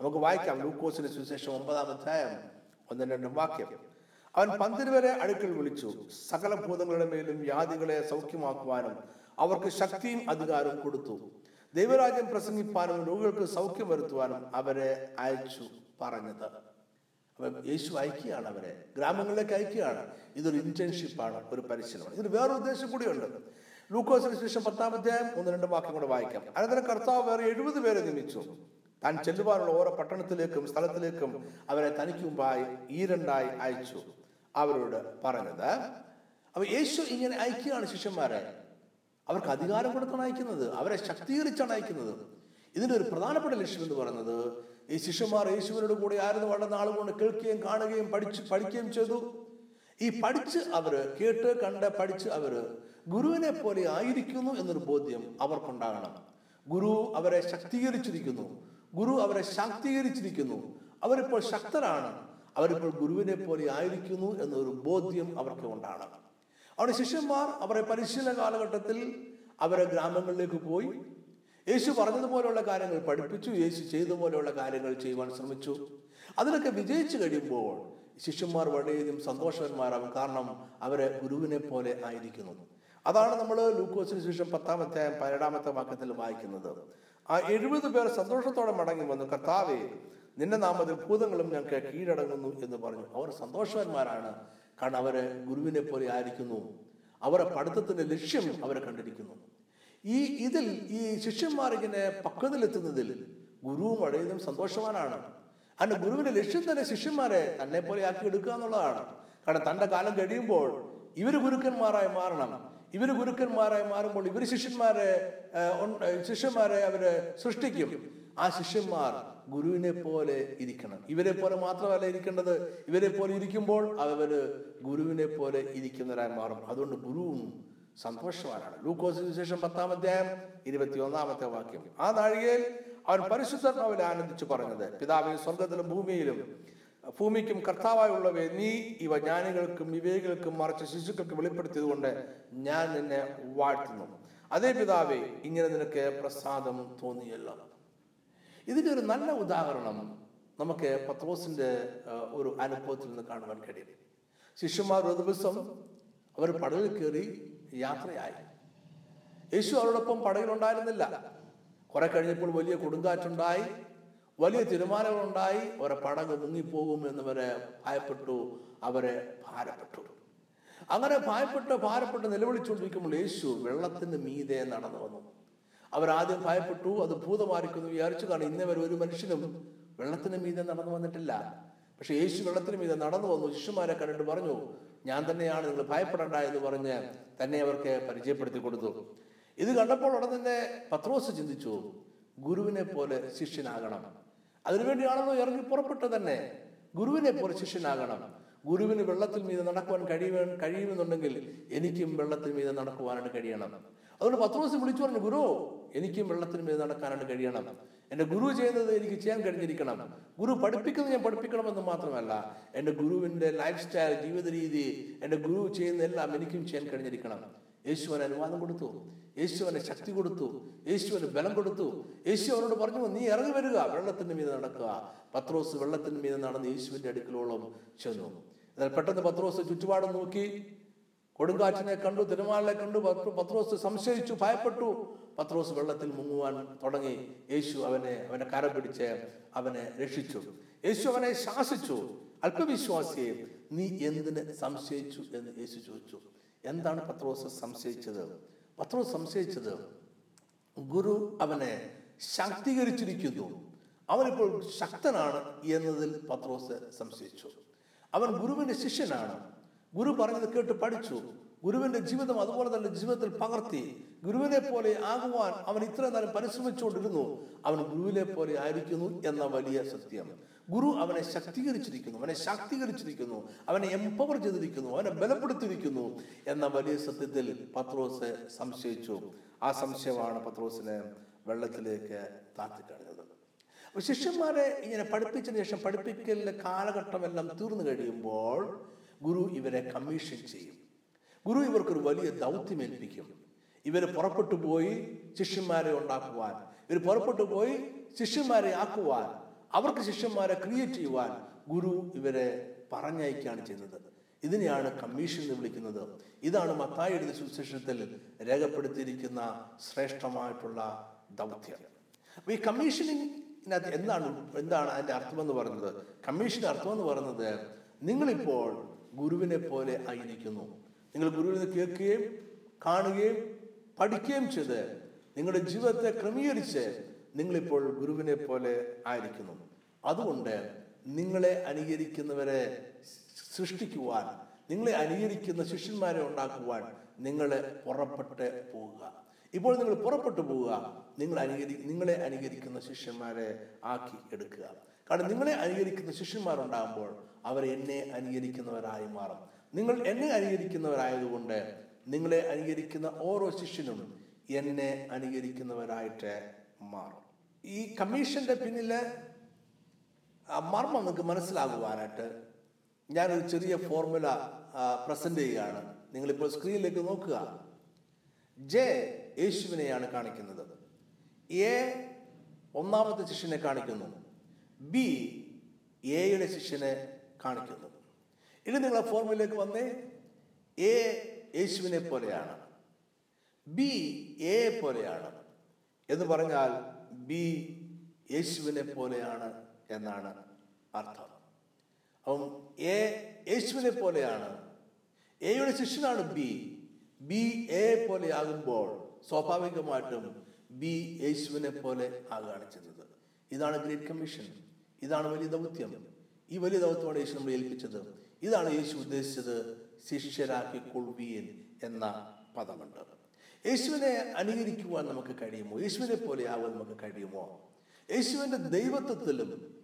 നമുക്ക് വായിക്കാം ലൂക്കോസിന്റെ സുവിശേഷം ഒമ്പതാം അധ്യായം ഒന്നും രണ്ടും വാക്യം. അവൻ പന്തിരുവരെ അടുക്കൽ വിളിച്ചു. സകല ഭൂതങ്ങളുടെ മേലും വ്യാധികളെ സൗഖ്യമാക്കുവാനും അവർക്ക് ശക്തിയും അധികാരവും കൊടുത്തു. ദൈവരാജ്യം പ്രസംഗിപ്പാനും രോഗികൾക്ക് സൗഖ്യം വരുത്തുവാനും അവരെ അയച്ചു പറഞ്ഞത്. അപ്പം യേശു അയക്കുകയാണ് അവരെ. ഗ്രാമങ്ങളിലേക്ക് അയക്കുകയാണ്. ഇതൊരു ഇന്റേൺഷിപ്പാണ് ഒരു പരിശീലനം. ഇതിന് വേറൊരു ഉദ്ദേശം കൂടിയുണ്ട്. ലൂക്കോസിന് ശേഷം പത്താം അധ്യായം ഒന്ന് രണ്ട് വാക്യം കൂടെ വായിക്കാം. അനന്തരം കർത്താവ് വേറെ എഴുപത് പേരെ നിയമിച്ചു. താൻ ചെല്ലുവാനുള്ള ഓരോ പട്ടണത്തിലേക്കും സ്ഥലത്തിലേക്കും അവരെ തനിക്ക് മുമ്പായി ഈരണ്ടായി അയച്ചു. അവരോട് പറഞ്ഞത് അപ്പൊ യേശു ഇങ്ങനെ അയക്കുകയാണ് ശിഷ്യന്മാരെ അവർക്ക് അധികാരം കൊടുത്താണ് അയക്കുന്നത്. അവരെ ശക്തീകരിച്ചാണ് അയക്കുന്നത്. ഇതിന്റെ ഒരു പ്രധാനപ്പെട്ട ലക്ഷ്യം എന്ന് പറയുന്നത് ഈ ശിഷ്യന്മാർ യേശുവിനോട് കൂടി ആയിരുന്നു വളരെ ആളുകൊണ്ട് കേൾക്കുകയും കാണുകയും പഠിച്ച് പഠിക്കുകയും ചെയ്തു. ഈ പഠിച്ച് അവർ കേട്ട് കണ്ട് പഠിച്ച് അവർ ഗുരുവിനെ പോലെ ആയിരിക്കുന്നു എന്നൊരു ബോധ്യം അവർക്കുണ്ടാകണം. ഗുരു അവരെ ശക്തീകരിച്ചിരിക്കുന്നു. ഗുരു അവരെ ശാക്തീകരിച്ചിരിക്കുന്നു. അവരിപ്പോൾ ശക്തരാണ്. അവരിപ്പോൾ ഗുരുവിനെ പോലെ ആയിരിക്കുന്നു എന്നൊരു ബോധ്യം അവർക്ക് ഉണ്ടാകണം. അവിടെ ശിഷ്യന്മാർ അവരെ പരിശീലന കാലഘട്ടത്തിൽ അവരെ ഗ്രാമങ്ങളിലേക്ക് പോയി. യേശു പറഞ്ഞതുപോലെയുള്ള കാര്യങ്ങൾ പഠിപ്പിച്ചു. യേശു ചെയ്തതുപോലെയുള്ള കാര്യങ്ങൾ ചെയ്യുവാൻ ശ്രമിച്ചു. അതിലൊക്കെ വിജയിച്ചു കഴിയുമ്പോൾ ശിഷ്യന്മാർ വളരെയധികം സന്തോഷവന്മാരാകും കാരണം അവരെ ഗുരുവിനെ പോലെ ആയിരിക്കുന്നു. അതാണ് നമ്മൾ ലൂക്കോസിന് ശേഷം പത്താമത്തെ പതിനേഴാമത്തെ വാക്യത്തിൽ വായിക്കുന്നത്. ആ എഴുപത് പേർ സന്തോഷത്തോടെ മടങ്ങി വന്നു. കർത്താവേ നിന്റെ നാമത്തിൽ ഭൂതങ്ങളും ഞങ്ങൾക്ക് കീഴടങ്ങുന്നു എന്ന് പറഞ്ഞു. അവർ സന്തോഷവാന്മാരാണ് കാരണം അവർ ഗുരുവിനെ പോലെ ആയിരിക്കുന്നു. അവരുടെ പഠിത്തത്തിന്റെ ലക്ഷ്യം അവരെ കണ്ടിരിക്കുന്നു. ഈ ഇതിൽ ഈ ശിഷ്യന്മാർ ഇങ്ങനെ പക്വതയിലെത്തുന്നതിൽ ഗുരുവും വളരെയധികം സന്തോഷവാനാണ്. അതിന്റെ ഗുരുവിന്റെ ലക്ഷ്യം തന്നെ ശിഷ്യന്മാരെ തന്നെ പോലെ ആക്കി എടുക്കുക എന്നുള്ളതാണ്. കാരണം തന്റെ കാലം കഴിയുമ്പോൾ ഇവർ ഗുരുക്കന്മാരായി മാറണം. ഇവർ ഗുരുക്കന്മാരായി മാറുമ്പോൾ ഇവർ ശിഷ്യന്മാരെ ശിഷ്യന്മാരെ അവർ സൃഷ്ടിക്കും. ആ ശിഷ്യന്മാർ ഗുരുവിനെ പോലെ ഇരിക്കണം. ഇവരെ പോലെ മാത്രമല്ല ഇരിക്കേണ്ടത്. ഇവരെ പോലെ ഇരിക്കുമ്പോൾ അവർ ഗുരുവിനെ പോലെ ഇരിക്കുന്നവരായി മാറും. അതുകൊണ്ട് ഗുരുവും സന്തോഷവാനാണ്. ലൂക്കോസിന് ശേഷം പത്താം അധ്യായം ഇരുപത്തി ഒന്നാമത്തെ വാക്യം. ആ നാഴികയിൽ അവൻ പരിശുദ്ധാത്മാവിൽ ആനന്ദിച്ചു പറഞ്ഞത് പിതാവിന് സ്വർഗത്തിലും ഭൂമിയിലും ഭൂമിക്കും കർത്താവായുള്ളവയെ നീ ഇവ ജ്ഞാനികൾക്കും വിവേകികൾക്കും മറിച്ച് ശിശുക്കൾക്ക് വെളിപ്പെടുത്തിയത് കൊണ്ട് ഞാൻ നിന്നെ വാഴ്ത്തുന്നു. അതേ പിതാവേ ഇങ്ങനെ നിനക്ക് പ്രസാദം തോന്നിയല്ലോ. ഇതിന്റെ ഒരു നല്ല ഉദാഹരണം നമുക്ക് പത്രോസിന്റെ ഒരു അനുഭവത്തിൽ നിന്ന് കാണുവാൻ കഴിയും. ശിഷ്യന്മാർ ഒരു ദിവസം അവർ പടവിൽ കയറി യാത്രയായി. യേശു അവരോടൊപ്പം പടവിലുണ്ടായിരുന്നില്ല കുറെ കഴിഞ്ഞപ്പോൾ വലിയ കൊടുങ്കാറ്റുണ്ടായി വലിയ തീരുമാനങ്ങളുണ്ടായി. അവരെ പടക് മുങ്ങിപ്പോകും എന്നവരെ ഭയപ്പെട്ടു അവരെ ഭാരപ്പെട്ടു. അങ്ങനെ ഭയപ്പെട്ട് ഭാരപ്പെട്ട് നിലവിളിച്ചുകൊണ്ടിരിക്കുമ്പോൾ യേശു വെള്ളത്തിന് മീതെ നടന്നു വന്നു. അവരാദ്യം ഭയപ്പെട്ടു അത് ഭൂതമായിരിക്കുന്നു വിചാരിച്ചു കാരണം ഇന്നേ വരെ ഒരു മനുഷ്യനും വെള്ളത്തിന് മീതെ നടന്നു വന്നിട്ടില്ല. പക്ഷെ യേശു വെള്ളത്തിന് മീതെ നടന്നു വന്നു. ശിഷ്യന്മാരെ കണ്ടിട്ട് പറഞ്ഞു ഞാൻ തന്നെയാണ് നിങ്ങൾ ഭയപ്പെടേണ്ട എന്ന് പറഞ്ഞ് തന്നെ അവർക്ക് പരിചയപ്പെടുത്തി കൊടുത്തു. ഇത് കണ്ടപ്പോൾ ഉടൻ തന്നെ പത്രോസ് ചിന്തിച്ചു ഗുരുവിനെ പോലെ ശിഷ്യനാകണം. അതിനുവേണ്ടിയാണല്ലോ ഇറങ്ങി പുറപ്പെട്ടു തന്നെ. ഗുരുവിനെ പോലെ ശിഷ്യനാകണം. ഗുരുവിന് വെള്ളത്തിൽ മീതെ നടക്കുവാൻ കഴിയുവാൻ കഴിയുമെന്നുണ്ടെങ്കിൽ എനിക്കും വെള്ളത്തിൽ മീതെ നടക്കുവാനായിട്ട് കഴിയണം. അതുകൊണ്ട് പത്രോസ് വിളിച്ചു പറഞ്ഞു ഗുരു എനിക്കും വെള്ളത്തിന് മീതെ നടക്കാനാണ് കഴിയണം. എന്റെ ഗുരു ചെയ്യുന്നത് എനിക്ക് ചെയ്യാൻ കഴിഞ്ഞിരിക്കണം. ഗുരു പഠിപ്പിക്കുന്നത് ഞാൻ പഠിപ്പിക്കണമെന്ന് മാത്രമല്ല എന്റെ ഗുരുവിന്റെ ലൈഫ് സ്റ്റൈൽ ജീവിത രീതി എന്റെ ഗുരു ചെയ്യുന്ന എല്ലാം എനിക്കും ചെയ്യാൻ കഴിഞ്ഞിരിക്കണം. യേശുവിന് അനുവാദം കൊടുത്തു. യേശു ശക്തി കൊടുത്തു. യേശുവിന് ബലം കൊടുത്തു. യേശു അവനോട് പറഞ്ഞു നീ ഇറങ്ങി വരിക വെള്ളത്തിന്റെ മീത് നടക്കുക. പത്രോസ് വെള്ളത്തിന്റെ മീത് നടന്ന് യേശുവിന്റെ അടുക്കലോളം ചെന്നു. എന്നാൽ പെട്ടെന്ന് പത്രോസ് ചുറ്റുപാടും നോക്കി. കൊടുങ്കാറ്റിനെ കണ്ടു തിരുമാലിനെ കണ്ടു പത്രോസ് സംശയിച്ചു ഭയപ്പെട്ടു. പത്രോസ് വെള്ളത്തിൽ മുങ്ങുവാൻ തുടങ്ങി. യേശു അവനെ അവനെ കര പിടിച്ച് അവനെ രക്ഷിച്ചു. യേശു അവനെ ശാസിച്ചു. അല്പവിശ്വാസിയെ നീ എന്തിന് സംശയിച്ചു? എന്ന് യേശു ചോദിച്ചു. എന്താണ് പത്രോസ് സംശയിച്ചത്? പത്രോസ് സംശയിച്ചത് ഗുരു അവനെ ശാക്തീകരിച്ചിരിക്കുന്നു. അവനിപ്പോൾ ശക്തനാണ് എന്നതിൽ പത്രോസ് സംശയിച്ചു. അവൻ ഗുരുവിന്റെ ശിഷ്യനാണ്. ഗുരു പറഞ്ഞത് കേട്ട് പഠിച്ചു. ഗുരുവിന്റെ ജീവിതം അതുപോലെ തന്നെ ജീവിതത്തിൽ പകർത്തി. ഗുരുവിനെ പോലെ ആകുവാൻ അവൻ ഇത്ര നേരം പരിശ്രമിച്ചുകൊണ്ടിരുന്നു. അവൻ ഗുരുവിനെ പോലെ ആയിരിക്കുന്നു എന്ന വലിയ സത്യം. ഗുരു അവനെ ശക്തീകരിച്ചിരിക്കുന്നു. അവനെ ശാക്തീകരിച്ചിരിക്കുന്നു. അവനെ എംപവർ ചെയ്തിരിക്കുന്നു. അവനെ ബലപ്പെടുത്തിയിരിക്കുന്നു എന്ന വലിയ സത്യത്തിൽ പത്രോസ് സംശയിച്ചു. ആ സംശയമാണ് പത്രോസിനെ വെള്ളത്തിലേക്ക് താത്തിക്കളഞ്ഞത്. ശിഷ്യന്മാരെ ഇങ്ങനെ പഠിപ്പിച്ചതിന് ശേഷം പഠിപ്പിക്കലിന്റെ കാലഘട്ടമെല്ലാം തീർന്നു കഴിയുമ്പോൾ ഗുരു ഇവരെ കമ്മീഷൻ ചെയ്യും. ഗുരു ഇവർക്കൊരു വലിയ ദൗത്യം ഏൽപ്പിക്കും ഇവർ പുറപ്പെട്ടു പോയി ശിഷ്യന്മാരെ ഉണ്ടാക്കുവാൻ. ഇവർ പുറപ്പെട്ടു പോയി ശിഷ്യന്മാരെ ആക്കുവാൻ. അവർക്ക് ശിഷ്യന്മാരെ ക്രിയേറ്റ് ചെയ്യുവാൻ ഗുരു ഇവരെ പറഞ്ഞയക്കുകയാണ് ചെയ്യുന്നത്. ഇതിനെയാണ് കമ്മീഷൻ എന്ന് വിളിക്കുന്നത്. ഇതാണ് മത്തായി എഴുതിയ സുവിശേഷത്തിൽ രേഖപ്പെടുത്തിയിരിക്കുന്ന ശ്രേഷ്ഠമായിട്ടുള്ള ദൗത്യം. അപ്പൊ ഈ കമ്മീഷനിങ്ങിനകത്ത് എന്താണ് എന്താണ് അതിന്റെ അർത്ഥമെന്ന് പറയുന്നത്? കമ്മീഷൻ അർത്ഥമെന്ന് പറയുന്നത് നിങ്ങളിപ്പോൾ ഗുരുവിനെ പോലെ ആയിരിക്കുന്നു. നിങ്ങൾ ഗുരുവിൽ നിന്ന് കേൾക്കുകയും കാണുകയും പഠിക്കുകയും ചെയ്ത് നിങ്ങളുടെ ജീവിതത്തെ ക്രമീകരിച്ച് നിങ്ങളിപ്പോൾ ഗുരുവിനെ പോലെ ആയിരിക്കുന്നു. അതുകൊണ്ട് നിങ്ങളെ അനുകരിക്കുന്നവരെ സൃഷ്ടിക്കുവാൻ നിങ്ങളെ അനുകരിക്കുന്ന ശിഷ്യന്മാരെ ഉണ്ടാക്കുവാൻ നിങ്ങളെ പുറപ്പെട്ട് പോവുക. ഇപ്പോൾ നിങ്ങൾ പുറപ്പെട്ടു പോവുക നിങ്ങൾ അനുകരി നിങ്ങളെ അനുകരിക്കുന്ന ശിഷ്യന്മാരെ ആക്കി എടുക്കുക. കാരണം നിങ്ങളെ അനുകരിക്കുന്ന ശിഷ്യന്മാരുണ്ടാകുമ്പോൾ അവർ എന്നെ അനുകരിക്കുന്നവരായി മാറും. നിങ്ങൾ എന്നെ അനുകരിക്കുന്നവരായതുകൊണ്ട് നിങ്ങളെ അനുകരിക്കുന്ന ഓരോ ശിഷ്യനും എന്നെ അനുകരിക്കുന്നവരായിട്ട് മാറും. ഈ കമ്മീഷന്റെ പിന്നിൽ മർമ്മം നിങ്ങൾക്ക് മനസ്സിലാകുവാനായിട്ട് ഞാനൊരു ചെറിയ ഫോർമുല പ്രസന്റ് ചെയ്യുകയാണ്. നിങ്ങളിപ്പോൾ സ്ക്രീനിലേക്ക് നോക്കുക. ജെ യേശുവിനെയാണ് കാണിക്കുന്നത്. എ ഒന്നാമത്തെ ശിഷ്യനെ കാണിക്കുന്നു. ബി എയുടെ ശിഷ്യനെ കാണിക്കുന്നു ഇനി നിങ്ങൾ ആ ഫോർമുലയിലേക്ക് വന്നേ. എ യേശുവിനെ പോലെയാണ്. ബി എ പോലെയാണ്. എന്ന് പറഞ്ഞാൽ ബി യേശുവിനെ പോലെയാണ് എന്നാണ് അർത്ഥം. അപ്പം എ യേശുവിനെ പോലെയാണ്. എയുടെ ശിഷ്യനാണ് ബി. ബി എ പോലെയാകുമ്പോൾ സ്വാഭാവികമായിട്ടും ബി യേശുവിനെ പോലെ ആകുകയാണ് ചെയ്യുന്നത്. ഇതാണ് ഗ്രേറ്റ് കമ്മീഷൻ. ഇതാണ് വലിയ ദൗത്യം. ഈ വലിയ ദൗത്യമാണ് യേശു നമ്മൾ ഏൽപ്പിച്ചത്. ഇതാണ് യേശു ഉദ്ദേശിച്ചത് ശിഷ്യരാക്കി കൊള്ളുവീൻ എന്ന പദമുണ്ട്. യേശുവിനെ അനുകരിക്കുവാൻ നമുക്ക് കഴിയുമോ? യേശുവിനെ പോലെ ആവാൻ നമുക്ക് കഴിയുമോ? യേശുവിന്റെ ദൈവത്വത്തിലും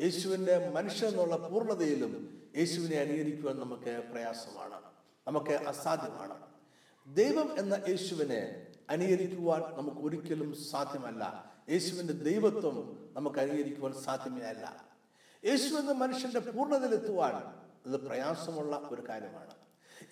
യേശുവിന്റെ മനുഷ്യൻ എന്നുള്ള പൂർണതയിലും യേശുവിനെ അനുകരിക്കുവാൻ നമുക്ക് പ്രയാസമാണ്. നമുക്ക് അസാധ്യമാണ്. ദൈവം എന്ന യേശുവിനെ അനുകരിക്കുവാൻ നമുക്ക് ഒരിക്കലും സാധ്യമല്ല. യേശുവിന്റെ ദൈവത്വം നമുക്ക് അനുകരിക്കുവാൻ സാധ്യമേ അല്ല യേശു എന്ന മനുഷ്യന്റെ പൂർണതയിലെത്തുവാൻ അത് പ്രയാസമുള്ള ഒരു കാര്യമാണ്.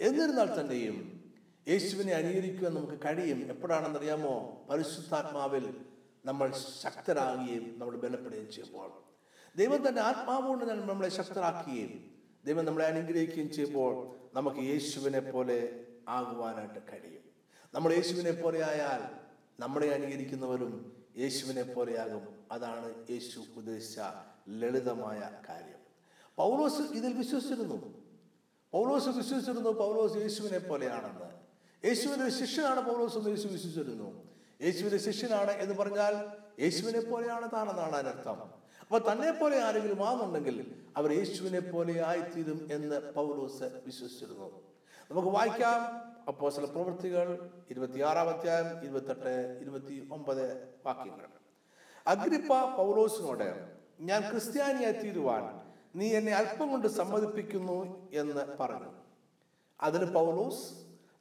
എന്നിരുന്നാൽ തന്നെയും യേശുവിനെ അനുകരിക്കുവാൻ നമുക്ക് കഴിയും. എപ്പോഴാണെന്നറിയാമോ? പരിശുദ്ധാത്മാവിൽ നമ്മൾ ശക്തരാകുകയും നമ്മൾ ബലപ്പെടുകയും ചെയ്യുമ്പോൾ. ദൈവം തന്റെ ആത്മാവുകൊണ്ട് നമ്മളെ ശക്തരാക്കുകയും ദൈവം നമ്മളെ അനുഗ്രഹിക്കുകയും ചെയ്യുമ്പോൾ നമുക്ക് യേശുവിനെ പോലെ ആകുവാനായിട്ട് കഴിയും. നമ്മൾ യേശുവിനെ പോലെ ആയാൽ നമ്മളെ അനുകരിക്കുന്നവരും യേശുവിനെ പോലെയാകും അതാണ് യേശു ഉദ്ദേശിച്ച ലളിതമായ കാര്യം. പൗലോസ് ഇതിൽ വിശ്വസിച്ചിരുന്നു. പൗലോസ് വിശ്വസിച്ചിരുന്നു പൗലോസ് യേശുവിനെ പോലെയാണെന്ന്. യേശുവിന്റെ ശിഷ്യനാണ് പൗലോസ് എന്ന് യേശു വിശ്വസിച്ചിരുന്നു. യേശുവിന്റെ ശിഷ്യനാണ് എന്ന് പറഞ്ഞാൽ യേശുവിനെ പോലെയാണ് താണെന്നാണ് അതിനർത്ഥം. അപ്പൊ തന്നെ പോലെ ആരെങ്കിലും ആണെന്നുണ്ടെങ്കിൽ അവർ യേശുവിനെ പോലെ ആയിത്തീരും എന്ന് പൗലോസ് വിശ്വസിച്ചിരുന്നു. നമുക്ക് വായിക്കാം. അപ്പോ ചില പ്രവൃത്തികൾ ഇരുപത്തിയാറാം അധ്യായം ഇരുപത്തെട്ട് ഇരുപത്തി ഒമ്പത് വാക്യങ്ങൾ. അഗ്രിപ്പ പൗലോസിനോട് ഞാൻ ക്രിസ്ത്യാനിയായി തീരുവാൻ നീ എന്നെ അല്പം കൊണ്ട് സമ്മതിപ്പിക്കുന്നു എന്ന് പറഞ്ഞു. അതിന് പൗലോസ്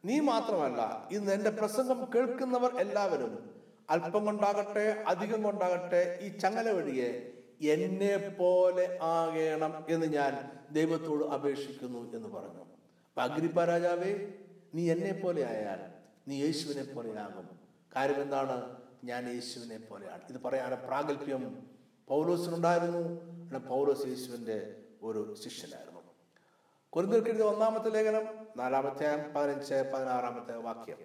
നീ മാത്രമല്ല ഇന്ന് എന്റെ പ്രസംഗം കേൾക്കുന്നവർ എല്ലാവരും അല്പം കൊണ്ടാകട്ടെ അധികം കൊണ്ടാകട്ടെ ഈ ചങ്ങല വഴിയെ എന്നെ പോലെ ആകണം എന്ന് ഞാൻ ദൈവത്തോട് അപേക്ഷിക്കുന്നു എന്ന് പറഞ്ഞു. അപ്പൊ അഗ്രിപ്പ രാജാവേ നീ എന്നെ പോലെ ആയാൽ നീ യേശുവിനെ പോലെയാകും. കാര്യം എന്താണ്? ഞാൻ യേശുവിനെ പോലെയാണ്. ഇത് പറയാൻ പ്രാഗൽഭ്യം പൗലോസിനുണ്ടായിരുന്നു. പിന്നെ പൗലോസ് യേശുവിന്റെ ഒരു ശിഷ്യനായിരുന്നു. കൊരിന്തിർക്കെഴുതിയ ഒന്നാമത്തെ ലേഖനം നാലാമത്തെ പതിനഞ്ച് പതിനാറാമത്തെ വാക്യം.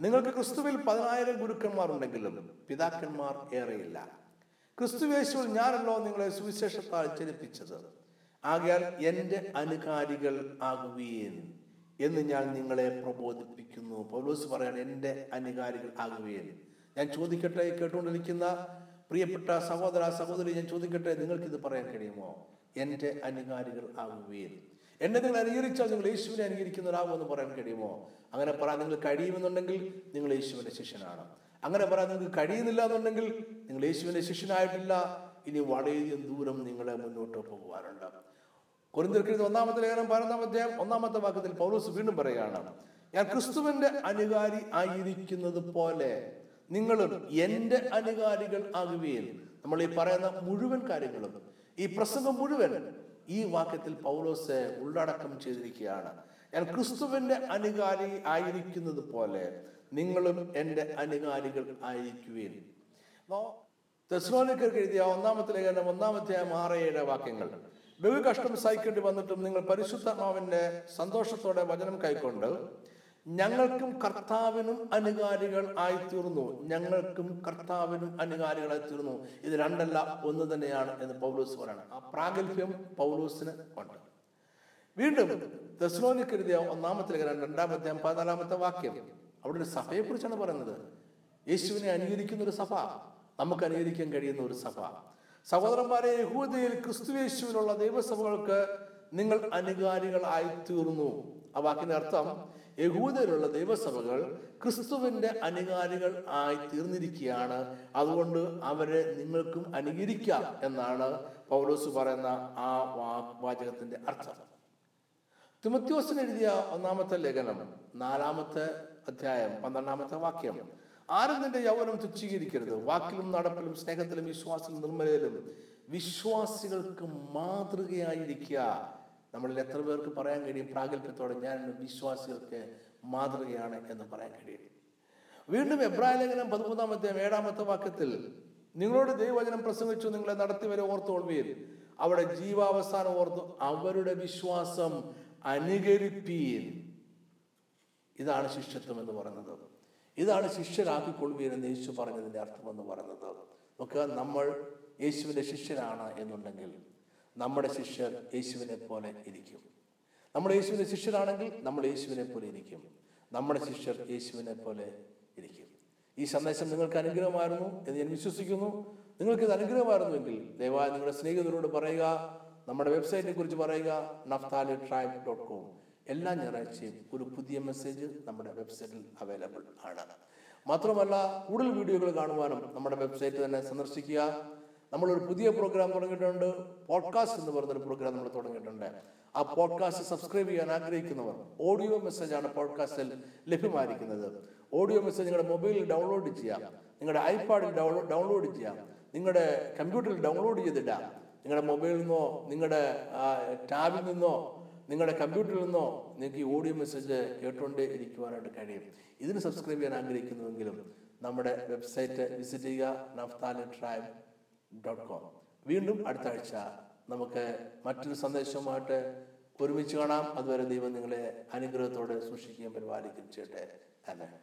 നിങ്ങൾക്ക് ക്രിസ്തുവിൽ പതിനായിരം ഗുരുക്കന്മാർ ഉണ്ടെങ്കിലും പിതാക്കന്മാർ ഏറെയില്ല. ക്രിസ്തുവേശുവിൽ ഞാനല്ലോ നിങ്ങളെ സുവിശേഷത്താൽ ചലിപ്പിച്ചത് ആകയാൽ എന്റെ അനുകാരികൾ ആകുകയും എന്ന് ഞാൻ നിങ്ങളെ പ്രബോധിപ്പിക്കുന്നു. പൗലോസ് പറയാണ് എന്റെ അനുകാരികൾ ആകുകയും ഞാൻ ചോദിക്കട്ടെ കേട്ടുകൊണ്ടിരിക്കുന്ന പ്രിയപ്പെട്ട സഹോദര സഹോദരി ഞാൻ ചോദിക്കട്ടെ നിങ്ങൾക്ക് ഇത് പറയാൻ കഴിയുമോ? എന്റെ അനുകാരികൾ ആകുകയും എന്നെ നിങ്ങൾ അനുകരിച്ചാൽ നിങ്ങൾ യേശുവിനെ അനുകരിക്കുന്നവരാകുമെന്ന് പറയാൻ കഴിയുമോ? അങ്ങനെ പറയാൻ നിങ്ങൾ കഴിയുമെന്നുണ്ടെങ്കിൽ നിങ്ങൾ യേശുവിന്റെ ശിഷ്യനാണ്. അങ്ങനെ പറയാൻ നിങ്ങൾക്ക് കഴിയുന്നില്ല എന്നുണ്ടെങ്കിൽ നിങ്ങൾ യേശുവിന്റെ ശിഷ്യനായിട്ടില്ല. ഇനി വളരെയധികം ദൂരം നിങ്ങളെ മുന്നോട്ട് പോകുവാനുണ്ട്. കൊരിന്തിർക്കെഴുതി ഒന്നാമത്തെ ലേഖനം പതിനൊന്നാമത്തെ ഒന്നാമത്തെ വാക്യത്തിൽ പൗലോസ് വീണ്ടും പറയുകയാണ് ഞാൻ ക്രിസ്തുവിന്റെ അനുകാരി ആയിരിക്കുന്നത് പോലെ നിങ്ങളും എന്റെ അനുകാരികൾ ആകുകയും നമ്മൾ ഈ പറയുന്ന മുഴുവൻ കാര്യങ്ങളും ഈ പ്രസംഗം മുഴുവൻ ഈ വാക്യത്തിൽ പൗലോസ് ഉള്ളടക്കം ചെയ്തിരിക്കുകയാണ്. ഞാൻ ക്രിസ്തുവിന്റെ അനുകാരി ആയിരിക്കുന്നത് പോലെ നിങ്ങളും എന്റെ അനുകാരികൾ ആയിരിക്കുകയും തെസ്ലോനിക്കർക്ക് എഴുതിയ ഒന്നാമത്തെ ലേഖനം ഒന്നാമത്തെ ആറ് ഏഴ് വാക്യങ്ങൾ. ബഹു കഷ്ടം സഹിക്കേണ്ടി വന്നിട്ടും നിങ്ങൾ പരിശുദ്ധാത്മാവിന്റെ സന്തോഷത്തോടെ വചനം കൈക്കൊണ്ട് ഞങ്ങൾക്കും കർത്താവിനും അനുകാരികൾ ആയിത്തീർന്നു. ഞങ്ങൾക്കും കർത്താവിനും അനുകാരികളായി തീർന്നു ഇത് രണ്ടല്ല ഒന്ന് തന്നെയാണ് എന്ന് പൗലൂസ് പറയണം. ആ പ്രാഗൽഭ്യം പൗലൂസിന് ഉണ്ട്. വീണ്ടും തെസ്ലോനിക്കെഴുതിയ ഒന്നാമത്തെ ലേഖനം രണ്ടാമത്തെ പതിനാലാമത്തെ വാക്യം. അവിടെ ഒരു സഭയെ കുറിച്ചാണ് പറയുന്നത്. യേശുവിനെ അനുകരിക്കുന്ന ഒരു സഭ നമുക്ക് അനുകരിക്കാൻ കഴിയുന്ന ഒരു സഭ. സഹോദരന്മാരെ യഹൂദയിൽ ക്രിസ്തുവേശുവിനുള്ള ദൈവസഭകൾക്ക് നിങ്ങൾ അനുകാരികളായി തീർന്നു. ആ വാക്കിന്റെ അർത്ഥം യഹൂദരുള്ള ദൈവസഭകൾ ക്രിസ്തുവിന്റെ അനുകാരികൾ ആയി തീർന്നിരിക്കുകയാണ്. അതുകൊണ്ട് അവരെ നിങ്ങൾക്കും അനുകരിക്കാം എന്നാണ് പൗലോസ് പറയുന്ന ആ വാചകത്തിന്റെ അർത്ഥം. തിമത്യോസിന് എഴുതിയ ഒന്നാമത്തെ ലേഖനം നാലാമത്തെ അധ്യായം പന്ത്രണ്ടാമത്തെ വാക്യം. ആരും നിന്റെ യൗവനം തുച്ഛീകരിക്കരുത്. വാക്കിലും നടപ്പിലും സ്നേഹത്തിലും വിശ്വാസത്തിലും നിർമ്മലയിലും വിശ്വാസികൾക്ക് മാതൃകയായിരിക്കുക. നമ്മളിൽ എത്ര പേർക്ക് പറയാൻ കഴിയും പ്രാഗൽഭ്യത്തോടെ? ഞാൻ വിശ്വാസികൾക്ക് മാതൃകയാണ് എന്ന് പറയാൻ കഴിയും. വീണ്ടും എബ്രായ ലേഖനം പതിമൂന്നാമത്തെ ഏഴാമത്തെ വാക്യത്തിൽ നിങ്ങളോട് ദൈവവചനം പ്രസംഗിച്ചു നിങ്ങളെ നടത്തി വരെ ഓർത്തോൾവീർ അവിടെ ജീവാവസാനം ഓർത്തു അവരുടെ വിശ്വാസം അനുകരിപ്പീൻ. ഇതാണ് ശിഷ്യത്വം എന്ന് പറയുന്നത്. ഇതാണ് ശിഷ്യരാക്കിക്കൊള്ളുവീൻ എന്ന് യേശു പറഞ്ഞതിന്റെ അർത്ഥം എന്ന് പറയുന്നത്. നമുക്ക് നമ്മൾ യേശുവിന്റെ ശിഷ്യരാണ് എന്നുണ്ടെങ്കിൽ നമ്മുടെ ശിഷ്യർ യേശുവിനെ പോലെ ഇരിക്കും. നമ്മൾ യേശുവിന്റെ ശിഷ്യരാണെങ്കിൽ നമ്മൾ യേശുവിനെ പോലെ ഇരിക്കും. നമ്മുടെ ശിഷ്യർ യേശുവിനെ പോലെ ഇരിക്കും. ഈ സന്ദേശം നിങ്ങൾക്ക് അനുഗ്രഹമായിരുന്നു എന്ന് ഞാൻ വിശ്വസിക്കുന്നു. നിങ്ങൾക്ക് ഇത് അനുഗ്രഹമായിരുന്നുവെങ്കിൽ ദയവായി നിങ്ങളുടെ സ്നേഹിതരോട് പറയുക നമ്മുടെ വെബ്സൈറ്റിനെ കുറിച്ച് പറയുക നഫ്താലി ട്രൈബ് ഡോട്ട് കോം. എല്ലാ ഞായറാഴ്ചയും ഒരു പുതിയ മെസ്സേജ് നമ്മുടെ വെബ്സൈറ്റിൽ അവൈലബിൾ ആണ്. മാത്രമല്ല കൂടുതൽ വീഡിയോകൾ കാണുവാനും നമ്മുടെ വെബ്സൈറ്റ് തന്നെ സന്ദർശിക്കുക. നമ്മളൊരു പുതിയ പ്രോഗ്രാം തുടങ്ങിയിട്ടുണ്ട്. പോഡ്കാസ്റ്റ് എന്ന് പറയുന്നൊരു പ്രോഗ്രാം നമ്മൾ തുടങ്ങിയിട്ടുണ്ട്. ആ പോഡ്കാസ്റ്റ് സബ്സ്ക്രൈബ് ചെയ്യാൻ ആഗ്രഹിക്കുന്നവർ ഓഡിയോ മെസ്സേജ് ആണ് പോഡ്കാസ്റ്റിൽ ലഭ്യമായിരിക്കുന്നത്. ഓഡിയോ മെസ്സേജ് നിങ്ങളുടെ മൊബൈലിൽ ഡൗൺലോഡ് ചെയ്യാം. നിങ്ങളുടെ ഐപാഡിൽ ഡൗൺലോഡ് ചെയ്യാം. നിങ്ങളുടെ കമ്പ്യൂട്ടറിൽ ഡൗൺലോഡ് ചെയ്തിടാം. നിങ്ങളുടെ മൊബൈലിൽ നിന്നോ നിങ്ങളുടെ ടാബിൽ നിന്നോ നിങ്ങളുടെ കമ്പ്യൂട്ടറിൽ നിന്നോ നിങ്ങൾക്ക് ഈ ഓഡിയോ മെസ്സേജ് കേട്ടുകൊണ്ടേ ഇരിക്കുവാനായിട്ട് കഴിയും. ഇതിന് സബ്സ്ക്രൈബ് ചെയ്യാൻ ആഗ്രഹിക്കുന്നുവെങ്കിലും നമ്മുടെ വെബ്സൈറ്റ് വിസിറ്റ് ചെയ്യുക നഫ്താലി ട്രൈബ് ഡോട്ട് കോം വീണ്ടും അടുത്ത ആഴ്ച നമുക്ക് മറ്റൊരു സന്ദേശവുമായിട്ട് ഒരുമിച്ച് കാണാം. അതുവരെ ദൈവം നിങ്ങളെ അനുഗ്രഹത്തോടെ സൂക്ഷിക്കുകയും പരിപാലിക്കുകയും ചെയ്യട്ടെ. അല്ലേ